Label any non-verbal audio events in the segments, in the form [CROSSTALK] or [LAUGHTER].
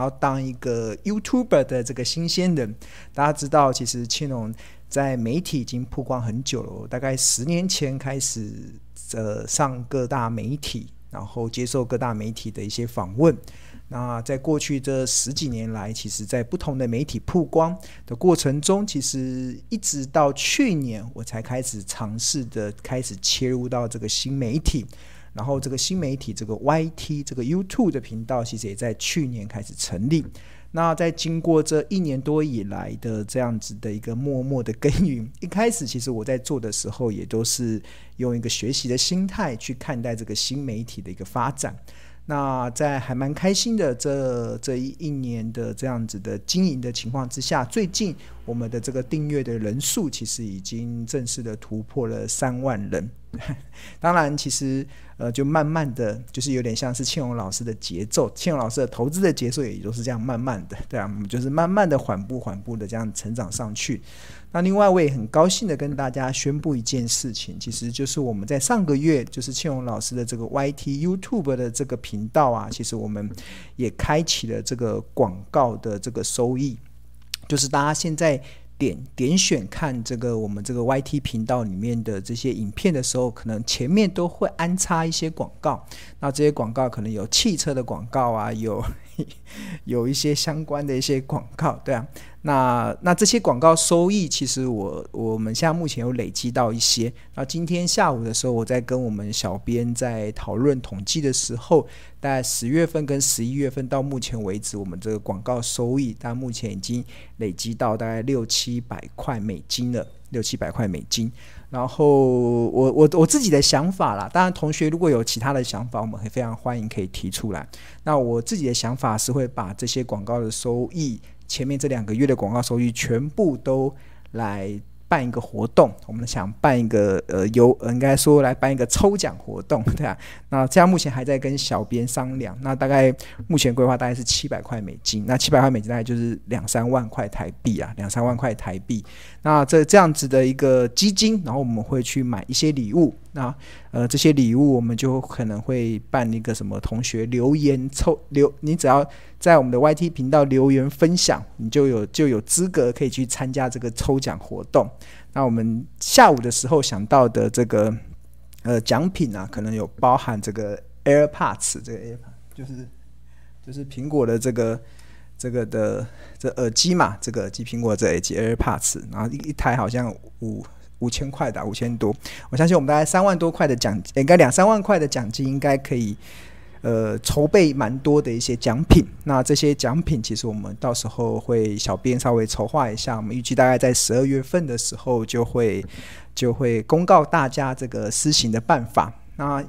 要当一个 YouTuber 的这个新鲜人。大家知道，其实青龙在媒体已经曝光很久了，大概十年前开始呃上各大媒体，然后接受各大媒体的一些访问。那在过去这十几年来，其实，在不同的媒体曝光的过程中，其实一直到去年，我才开始尝试的开始切入到这个新媒体。然后，这个新媒体这个 YT 这个 YouTube 的频道，其实也在去年开始成立。那在经过这一年多以来的这样子的一个默默的耕耘，[LAUGHS] 一开始其实我在做的时候，也都是用一个学习的心态去看待这个新媒体的一个发展。那在还蛮开心的这这一一年的这样子的经营的情况之下，最近我们的这个订阅的人数其实已经正式的突破了三万人。[LAUGHS] 当然，其实呃，就慢慢的就是有点像是庆荣老师的节奏，庆荣老师的投资的节奏也都是这样慢慢的，对啊，就是慢慢的缓步缓步的这样成长上去。那另外，我也很高兴的跟大家宣布一件事情，其实就是我们在上个月，就是庆荣老师的这个 YT YouTube 的这个频道啊，其实我们也开启了这个广告的这个收益，就是大家现在。点点选看这个我们这个 YT 频道里面的这些影片的时候，可能前面都会安插一些广告。那这些广告可能有汽车的广告啊，有有一些相关的一些广告，对啊。那那这些广告收益，其实我我们现在目前有累积到一些。那今天下午的时候，我在跟我们小编在讨论统计的时候，大概十月份跟十一月份到目前为止，我们这个广告收益，但目前已经累积到大概六七百块美金了，六七百块美金。然后我我我自己的想法啦，当然同学如果有其他的想法，我们会非常欢迎可以提出来。那我自己的想法是会把这些广告的收益。前面这两个月的广告收益全部都来办一个活动，我们想办一个呃，有应该说来办一个抽奖活动，[LAUGHS] 对啊。那这样目前还在跟小编商量，那大概目前规划大概是七百块美金，那七百块美金大概就是两三万块台币啊，两三万块台币。那这这样子的一个基金，然后我们会去买一些礼物。那呃，这些礼物我们就可能会办一个什么同学留言抽留，你只要在我们的 YT 频道留言分享，你就有就有资格可以去参加这个抽奖活动。那我们下午的时候想到的这个呃奖品啊，可能有包含这个 AirPods，这个 AirPods 就是就是苹果的这个这个的这耳机嘛，这个耳机苹果这耳机 AirPods，然后一一台好像五。五千块的五千多，我相信我们大概三万多块的奖，应该两三万块的奖金应该可以，呃，筹备蛮多的一些奖品。那这些奖品其实我们到时候会小编稍微筹划一下，我们预计大概在十二月份的时候就会就会公告大家这个施行的办法。那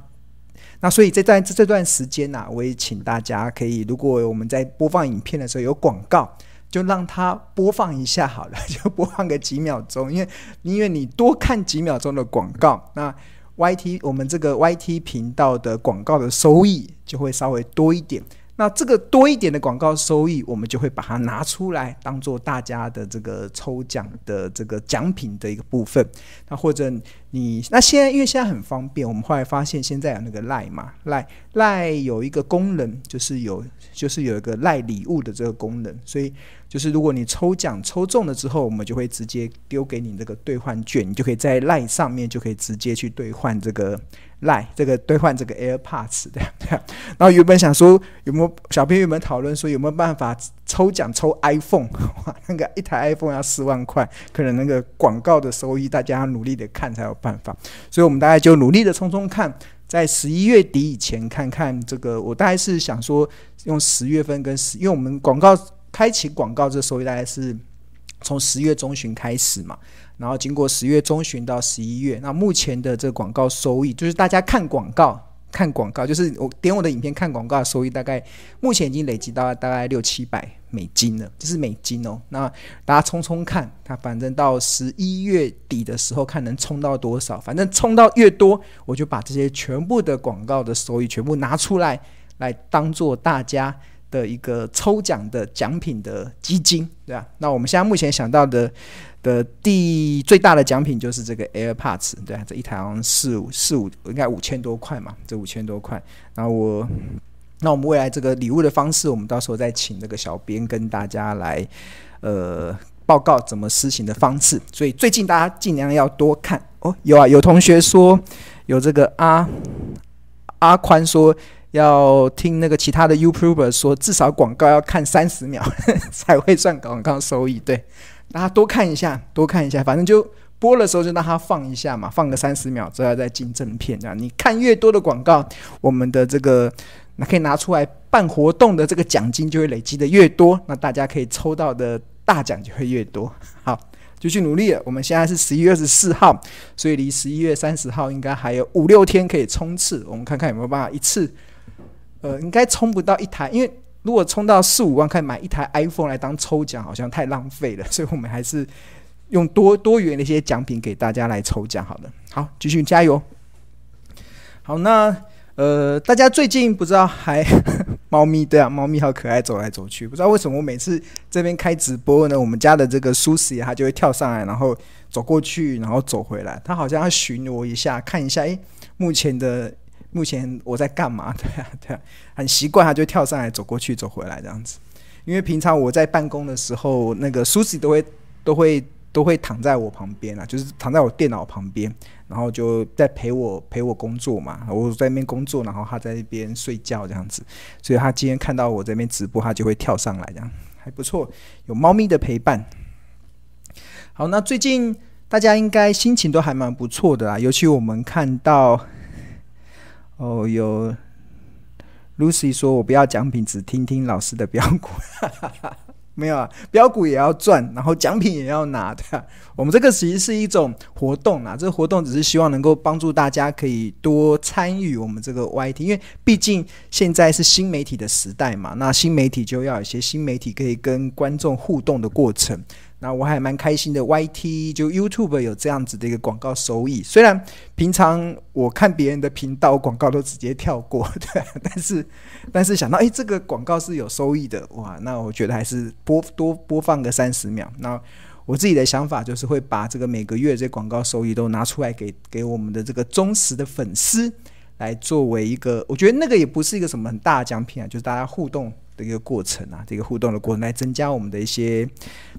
那所以这段这段时间呢、我也请大家可以，如果我们在播放影片的时候有广告。就让它播放一下好了，[LAUGHS] 就播放个几秒钟，因为因为你多看几秒钟的广告，那 YT 我们这个 YT 频道的广告的收益就会稍微多一点。那这个多一点的广告收益，我们就会把它拿出来当做大家的这个抽奖的这个奖品的一个部分。那或者你那现在因为现在很方便，我们后来发现现在有那个赖嘛，赖赖有一个功能，就是有就是有一个赖礼物的这个功能，所以。就是如果你抽奖抽中了之后，我们就会直接丢给你这个兑换券，你就可以在赖上面就可以直接去兑换这个赖这个兑换这个 AirPods 的。然后原本想说有没有小朋友们讨论说有没有办法抽奖抽 iPhone？[LAUGHS] 哇，那个一台 iPhone 要四万块，可能那个广告的收益大家努力的看才有办法。所以我们大概就努力的冲冲看，在十一月底以前看看这个。我大概是想说用十月份跟十，因为我们广告。开启广告这收益大概是从十月中旬开始嘛，然后经过十月中旬到十一月，那目前的这广告收益，就是大家看广告看广告，就是我点我的影片看广告的收益，大概目前已经累积到大概六七百美金了，这是美金哦。那大家冲冲看，它反正到十一月底的时候看能冲到多少，反正冲到越多，我就把这些全部的广告的收益全部拿出来，来当做大家。的一个抽奖的奖品的基金，对吧？那我们现在目前想到的的第最大的奖品就是这个 AirPods，对啊，这一台好像四五四五应该五千多块嘛，这五千多块。然后我那我们未来这个礼物的方式，我们到时候再请那个小编跟大家来呃报告怎么施行的方式。所以最近大家尽量要多看哦。有啊，有同学说有这个阿阿宽说要听那个其他的 YouTuber 说，至少广告要看三十秒 [LAUGHS] 才会算广告收益。对，大家多看一下，多看一下，反正就。播的时候就让它放一下嘛，放个三十秒之后再进正片。这样你看越多的广告，我们的这个那可以拿出来办活动的这个奖金就会累积的越多，那大家可以抽到的大奖就会越多。[LAUGHS] 好，继续努力了。我们现在是十一月二十四号，所以离十一月三十号应该还有五六天可以冲刺。我们看看有没有办法一次，呃，应该冲不到一台，因为如果冲到四五万，可以买一台 iPhone 来当抽奖，好像太浪费了，[LAUGHS] 所以我们还是。用多多元的一些奖品给大家来抽奖，好了，好，继续加油。好，那呃，大家最近不知道还猫咪对啊，猫咪好可爱，走来走去，不知道为什么我每次这边开直播呢，我们家的这个苏西它就会跳上来，然后走过去，然后走回来，它好像要巡逻一下，看一下，诶，目前的目前我在干嘛？对啊，对啊，很习惯，它就跳上来，走过去，走回来这样子。因为平常我在办公的时候，那个苏西都会都会。都会躺在我旁边啊，就是躺在我电脑旁边，然后就在陪我陪我工作嘛。我在那边工作，然后他在那边睡觉这样子。所以他今天看到我这边直播，他就会跳上来，这样还不错，有猫咪的陪伴。好，那最近大家应该心情都还蛮不错的啦，尤其我们看到哦，有 Lucy 说：“我不要奖品，只听听老师的标股。[LAUGHS] ”没有啊，标股也要赚，然后奖品也要拿的。[LAUGHS] 我们这个其实是一种活动啊，这个活动只是希望能够帮助大家可以多参与我们这个 YT，因为毕竟现在是新媒体的时代嘛，那新媒体就要有一些新媒体可以跟观众互动的过程。那我还蛮开心的，YT 就 YouTube 有这样子的一个广告收益。虽然平常我看别人的频道广告都直接跳过，[LAUGHS] 对，但是但是想到诶，这个广告是有收益的，哇，那我觉得还是播多播放个三十秒。那我自己的想法就是会把这个每个月这广告收益都拿出来给给我们的这个忠实的粉丝来作为一个，我觉得那个也不是一个什么很大的奖品啊，就是大家互动。一个过程啊，这个互动的过程来增加我们的一些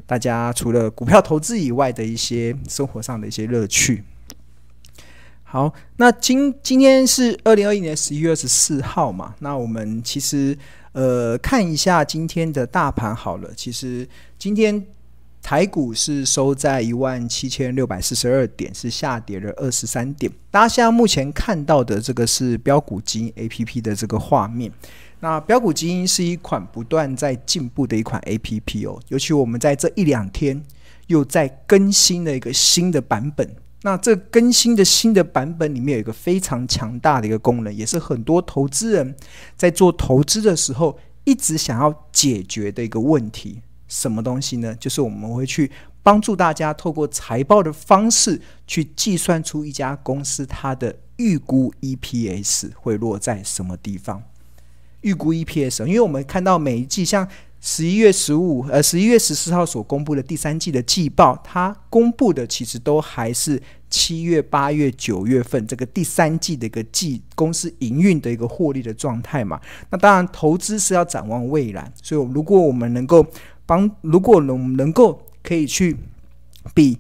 大家除了股票投资以外的一些生活上的一些乐趣。好，那今今天是二零二一年十一月二十四号嘛，那我们其实呃看一下今天的大盘好了。其实今天台股是收在一万七千六百四十二点，是下跌了二十三点。大家现在目前看到的这个是标股金 APP 的这个画面。那标股基因是一款不断在进步的一款 APP 哦，尤其我们在这一两天又在更新了一个新的版本。那这更新的新的版本里面有一个非常强大的一个功能，也是很多投资人在做投资的时候一直想要解决的一个问题。什么东西呢？就是我们会去帮助大家透过财报的方式去计算出一家公司它的预估 EPS 会落在什么地方。预估 EPS，因为我们看到每一季，像十一月十五、呃十一月十四号所公布的第三季的季报，它公布的其实都还是七月、八月、九月份这个第三季的一个季公司营运的一个获利的状态嘛。那当然，投资是要展望未来，所以如果我们能够帮，如果我们能够可以去比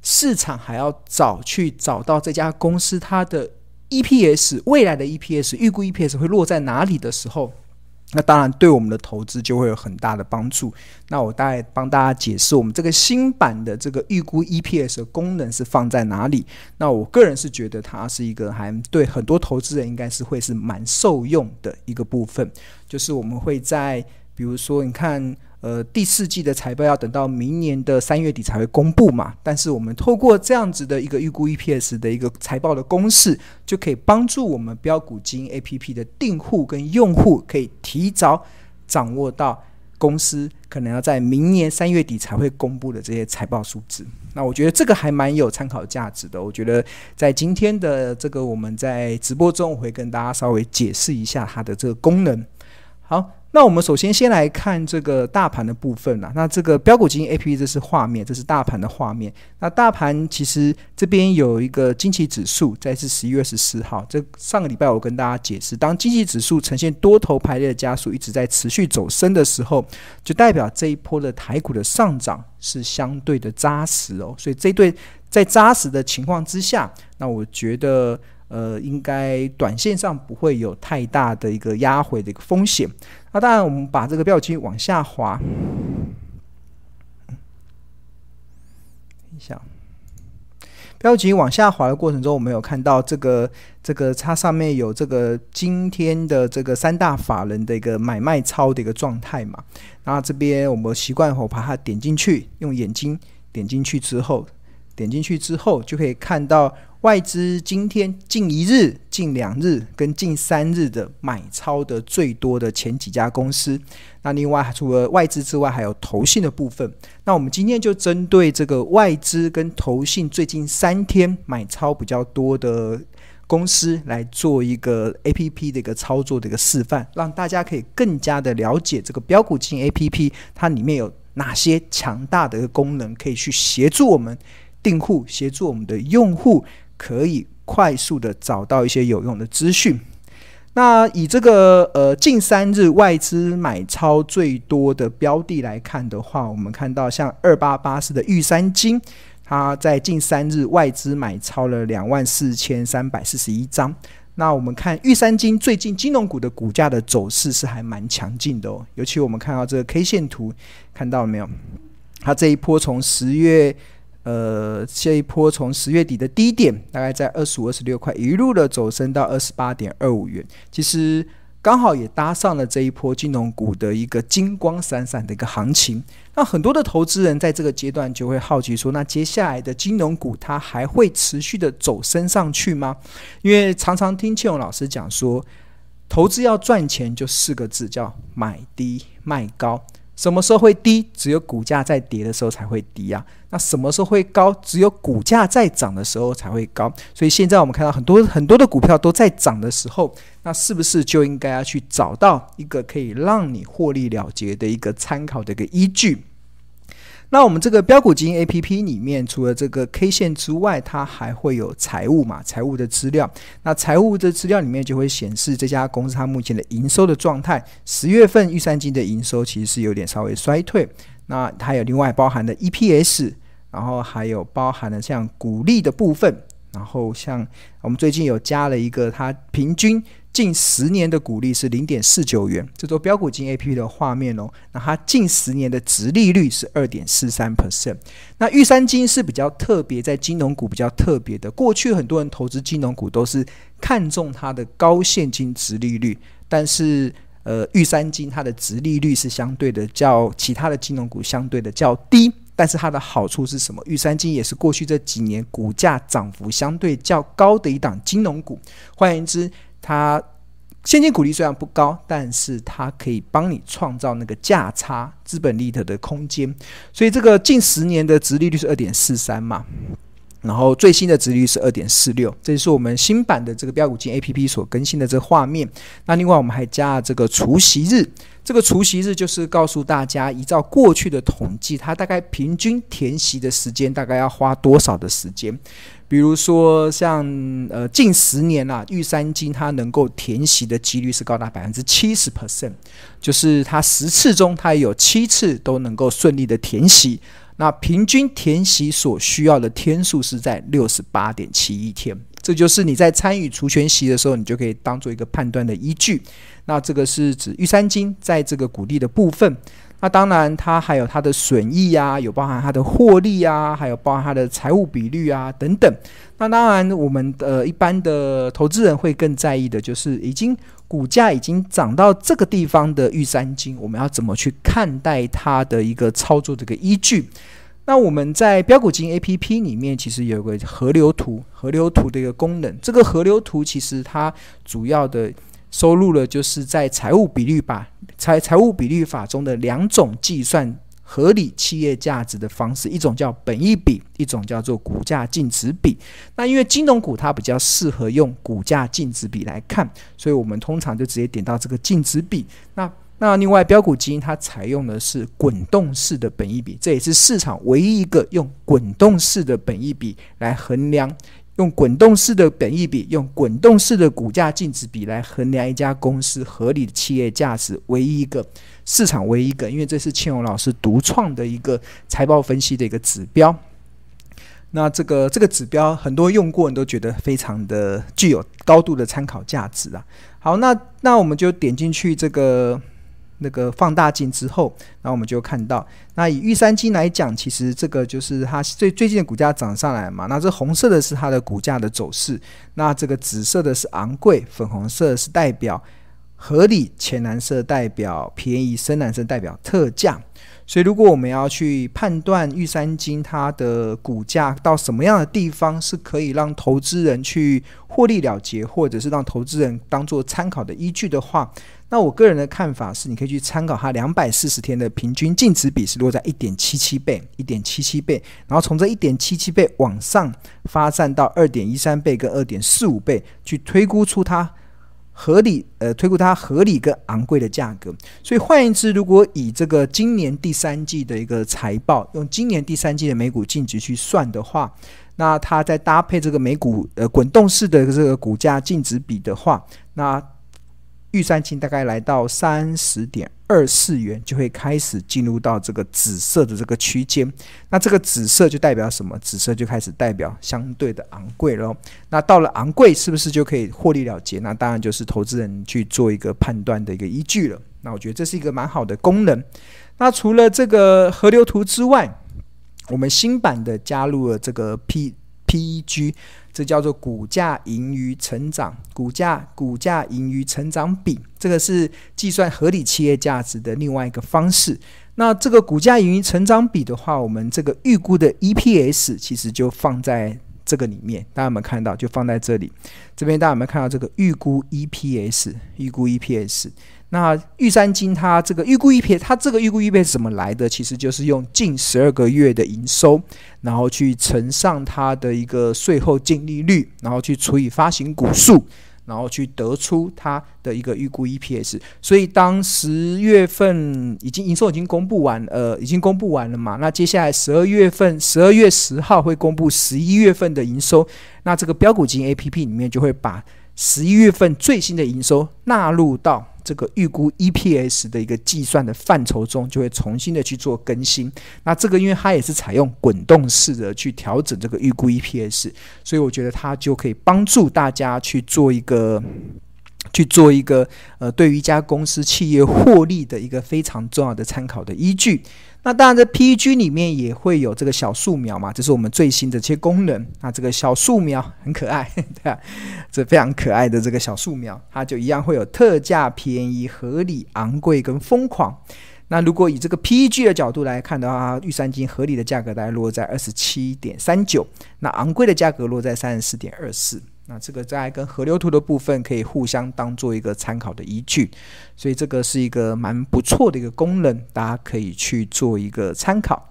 市场还要早去找到这家公司它的。EPS 未来的 EPS 预估 EPS 会落在哪里的时候，那当然对我们的投资就会有很大的帮助。那我大概帮大家解释，我们这个新版的这个预估 EPS 的功能是放在哪里？那我个人是觉得它是一个还对很多投资人应该是会是蛮受用的一个部分，就是我们会在比如说你看。呃，第四季的财报要等到明年的三月底才会公布嘛。但是我们透过这样子的一个预估 EPS 的一个财报的公式，就可以帮助我们标股金 APP 的订户跟用户，可以提早掌握到公司可能要在明年三月底才会公布的这些财报数字。那我觉得这个还蛮有参考价值的。我觉得在今天的这个我们在直播中，我会跟大家稍微解释一下它的这个功能。好。那我们首先先来看这个大盘的部分啦。那这个标股基金 APP 这是画面，这是大盘的画面。那大盘其实这边有一个惊奇指数，在是十一月十四号。这上个礼拜我跟大家解释，当惊奇指数呈现多头排列的加速，一直在持续走升的时候，就代表这一波的台股的上涨是相对的扎实哦。所以这对在扎实的情况之下，那我觉得。呃，应该短线上不会有太大的一个压回的一个风险。那当然，我们把这个标记往下滑，一下，标记往下滑的过程中，我们有看到这个这个它上面有这个今天的这个三大法人的一个买卖超的一个状态嘛。那这边我们习惯后把它点进去，用眼睛点进去之后，点进去之后就可以看到。外资今天近一日、近两日跟近三日的买超的最多的前几家公司，那另外除了外资之外，还有投信的部分。那我们今天就针对这个外资跟投信最近三天买超比较多的公司来做一个 APP 的一个操作的一个示范，让大家可以更加的了解这个标股基金 APP 它里面有哪些强大的一个功能，可以去协助我们订户，协助我们的用户。可以快速的找到一些有用的资讯。那以这个呃近三日外资买超最多的标的来看的话，我们看到像二八八四的玉山金，它在近三日外资买超了两万四千三百四十一张。那我们看玉山金最近金融股的股价的走势是还蛮强劲的哦，尤其我们看到这个 K 线图，看到了没有？它这一波从十月。呃，这一波从十月底的低点，大概在二十五、二十六块，一路的走升到二十八点二五元。其实刚好也搭上了这一波金融股的一个金光闪闪的一个行情。那很多的投资人在这个阶段就会好奇说，那接下来的金融股它还会持续的走升上去吗？因为常常听庆荣老师讲说，投资要赚钱就四个字，叫买低卖高。什么时候会低？只有股价在跌的时候才会低啊。那什么时候会高？只有股价在涨的时候才会高。所以现在我们看到很多很多的股票都在涨的时候，那是不是就应该要去找到一个可以让你获利了结的一个参考的一个依据？那我们这个标股基金 APP 里面，除了这个 K 线之外，它还会有财务嘛？财务的资料。那财务的资料里面就会显示这家公司它目前的营收的状态。十月份预算金的营收其实是有点稍微衰退。那它有另外包含的 EPS，然后还有包含的像股利的部分。然后像我们最近有加了一个，它平均。近十年的股利是零点四九元，这做标股金 A P P 的画面哦。那它近十年的殖利率是二点四三 percent。那玉山金是比较特别，在金融股比较特别的。过去很多人投资金融股都是看中它的高现金殖利率，但是呃，玉山金它的殖利率是相对的较其他的金融股相对的较低。但是它的好处是什么？玉山金也是过去这几年股价涨幅相对较高的一档金融股。换言之，它现金股利虽然不高，但是它可以帮你创造那个价差资本利得的空间。所以这个近十年的值利率是二点四三嘛，然后最新的值率是二点四六，这是我们新版的这个标股金 APP 所更新的这个画面。那另外我们还加了这个除息日。这个除息日就是告诉大家，依照过去的统计，它大概平均填息的时间大概要花多少的时间？比如说像呃近十年啊，玉山金它能够填息的几率是高达百分之七十 percent，就是它十次中它有七次都能够顺利的填息。那平均填息所需要的天数是在六十八点七一天。这就是你在参与除权息的时候，你就可以当做一个判断的依据。那这个是指玉山金在这个股利的部分。那当然，它还有它的损益啊，有包含它的获利啊，还有包含它的财务比率啊等等。那当然，我们的一般的投资人会更在意的就是，已经股价已经涨到这个地方的玉山金，我们要怎么去看待它的一个操作的一个依据？那我们在标股金 APP 里面，其实有个河流图，河流图的一个功能。这个河流图其实它主要的收录了，就是在财务比率法财财务比率法中的两种计算合理企业价值的方式，一种叫本益比，一种叫做股价净值比。那因为金融股它比较适合用股价净值比来看，所以我们通常就直接点到这个净值比。那那另外标股基金它采用的是滚动式的本益比，这也是市场唯一一个用滚动式的本益比来衡量，用滚动式的本益比，用滚动式的股价净值比来衡量一家公司合理的企业价值，唯一一个市场唯一一个，因为这是庆荣老师独创的一个财报分析的一个指标。那这个这个指标很多用过人都觉得非常的具有高度的参考价值啊。好，那那我们就点进去这个。那个放大镜之后，那我们就看到，那以玉山金来讲，其实这个就是它最最近的股价涨上来嘛。那这红色的是它的股价的走势，那这个紫色的是昂贵，粉红色是代表合理，浅蓝色代表便宜，深蓝色代表特价。所以，如果我们要去判断玉山金它的股价到什么样的地方是可以让投资人去获利了结，或者是让投资人当做参考的依据的话，那我个人的看法是，你可以去参考它两百四十天的平均净值比是落在一点七七倍，一点七七倍，然后从这一点七七倍往上发散到二点一三倍跟二点四五倍，去推估出它合理，呃，推估它合理跟昂贵的价格。所以换言之，如果以这个今年第三季的一个财报，用今年第三季的每股净值去算的话，那它再搭配这个每股呃滚动式的这个股价净值比的话，那玉山金大概来到三十点二四元，就会开始进入到这个紫色的这个区间。那这个紫色就代表什么？紫色就开始代表相对的昂贵了。那到了昂贵，是不是就可以获利了结？那当然就是投资人去做一个判断的一个依据了。那我觉得这是一个蛮好的功能。那除了这个河流图之外，我们新版的加入了这个 P PEG。这叫做股价盈余成长，股价股价盈余成长比，这个是计算合理企业价值的另外一个方式。那这个股价盈余成长比的话，我们这个预估的 EPS 其实就放在这个里面，大家有没有看到？就放在这里。这边大家有没有看到这个预估 EPS？预估 EPS。那玉山金它这个预估 EPS，它这个预估 EPS 是怎么来的？其实就是用近十二个月的营收，然后去乘上它的一个税后净利率，然后去除以发行股数，然后去得出它的一个预估 EPS。所以当十月份已经营收已经公布完，呃，已经公布完了嘛？那接下来十二月份，十二月十号会公布十一月份的营收，那这个标股金 APP 里面就会把十一月份最新的营收纳入到。这个预估 EPS 的一个计算的范畴中，就会重新的去做更新。那这个因为它也是采用滚动式的去调整这个预估 EPS，所以我觉得它就可以帮助大家去做一个去做一个呃，对于一家公司企业获利的一个非常重要的参考的依据。那当然，在 PEG 里面也会有这个小树苗嘛，这是我们最新的这些功能。那这个小树苗很可爱，[LAUGHS] 对吧？这非常可爱的这个小树苗，它就一样会有特价、便宜、合理、昂贵跟疯狂。那如果以这个 PEG 的角度来看的话，玉山金合理的价格大概落在二十七点三九，那昂贵的价格落在三十四点二四。那这个在跟河流图的部分可以互相当做一个参考的依据，所以这个是一个蛮不错的一个功能，大家可以去做一个参考。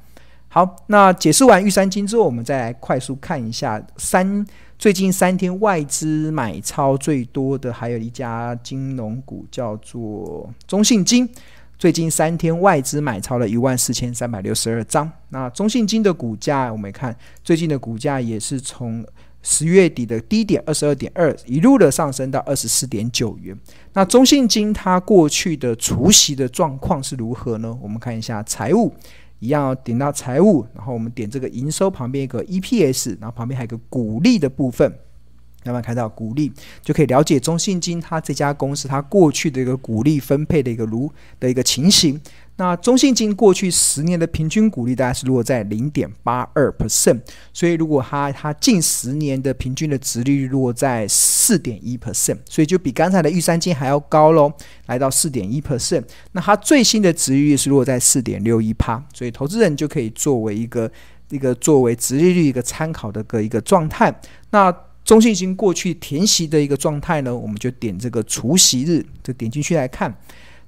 好，那解释完玉山金之后，我们再来快速看一下三最近三天外资买超最多的，还有一家金融股叫做中信金，最近三天外资买超了一万四千三百六十二张。那中信金的股价，我们看最近的股价也是从。十月底的低点二十二点二，一路的上升到二十四点九元。那中信金它过去的除息的状况是如何呢？我们看一下财务，一样点到财务，然后我们点这个营收旁边一个 EPS，然后旁边还有一个股利的部分。慢慢看到股利，就可以了解中信金它这家公司它过去的一个股利分配的一个如的一个情形。那中信金过去十年的平均股利大概是落在零点八二 percent，所以如果它它近十年的平均的殖利率落在四点一 percent，所以就比刚才的玉山金还要高喽，来到四点一 percent。那它最新的殖利率是落在四点六一趴，所以投资人就可以作为一个一个作为殖利率一个参考的个一个状态。那中信金过去填息的一个状态呢，我们就点这个除息日，就点进去来看，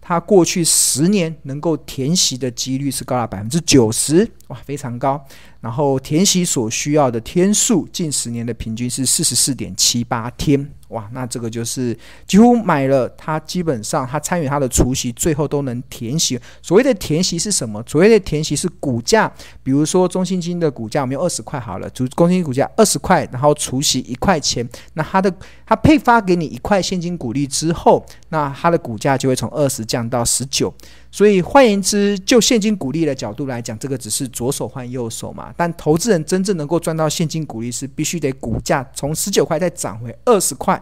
他过去十年能够填席的几率是高达百分之九十，哇，非常高。然后填席所需要的天数，近十年的平均是四十四点七八天，哇，那这个就是几乎买了，他基本上他参与他的除息，最后都能填息。所谓的填息是什么？所谓的填息是股价，比如说中信金的股价我们有二十块好了，中信金股价二十块，然后除息一块钱，那它的它配发给你一块现金股利之后，那它的股价就会从二十降到十九。所以换言之，就现金股利的角度来讲，这个只是左手换右手嘛。但投资人真正能够赚到现金股利，是必须得股价从十九块再涨回二十块，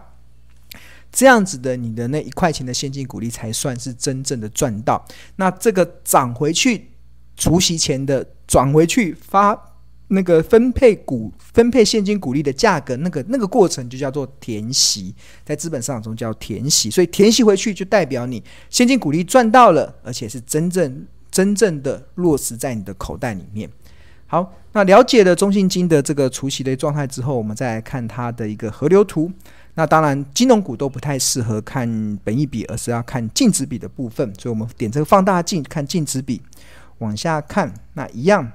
这样子的，你的那一块钱的现金股利才算是真正的赚到。那这个涨回去除夕前的转回去发。那个分配股、分配现金股利的价格，那个那个过程就叫做填息，在资本市场中叫填息。所以填息回去就代表你现金股利赚到了，而且是真正真正的落实在你的口袋里面。好，那了解了中信金的这个除息的状态之后，我们再来看它的一个河流图。那当然，金融股都不太适合看本益比，而是要看净值比的部分。所以我们点这个放大镜看净值比，往下看，那一样。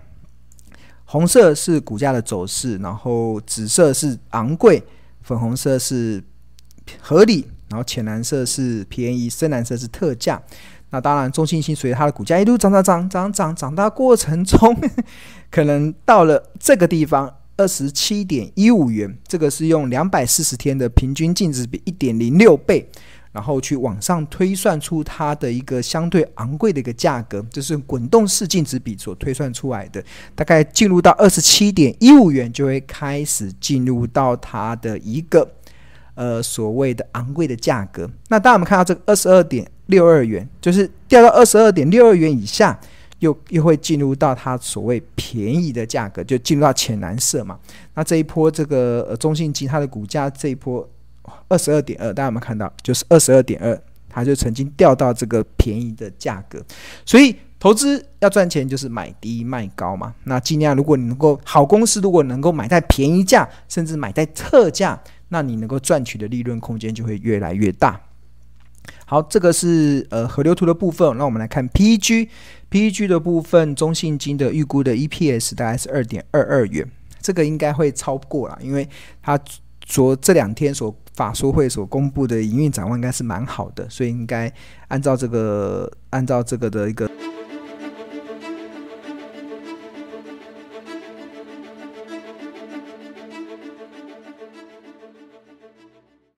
红色是股价的走势，然后紫色是昂贵，粉红色是合理，然后浅蓝色是便宜，深蓝色是特价。那当然，中信金随着它的股价一路涨涨涨涨涨涨大过程中，[LAUGHS] 可能到了这个地方二十七点一五元，这个是用两百四十天的平均净值比一点零六倍。然后去往上推算出它的一个相对昂贵的一个价格，这是滚动式净值比所推算出来的。大概进入到二十七点一五元，就会开始进入到它的一个呃所谓的昂贵的价格。那当我们看到这个二十二点六二元，就是掉到二十二点六二元以下，又又会进入到它所谓便宜的价格，就进入到浅蓝色嘛。那这一波这个呃中信金它的股价这一波。二十二点二，大家有没有看到？就是二十二点二，它就曾经掉到这个便宜的价格。所以投资要赚钱，就是买低卖高嘛。那尽量，如果你能够好公司，如果能够买在便宜价，甚至买在特价，那你能够赚取的利润空间就会越来越大。好，这个是呃河流图的部分。那我们来看 PEG，PEG 的部分，中信金的预估的 EPS 大概是二点二二元，这个应该会超过了，因为它。昨这两天所法说会所公布的营运展望应该是蛮好的，所以应该按照这个按照这个的一个。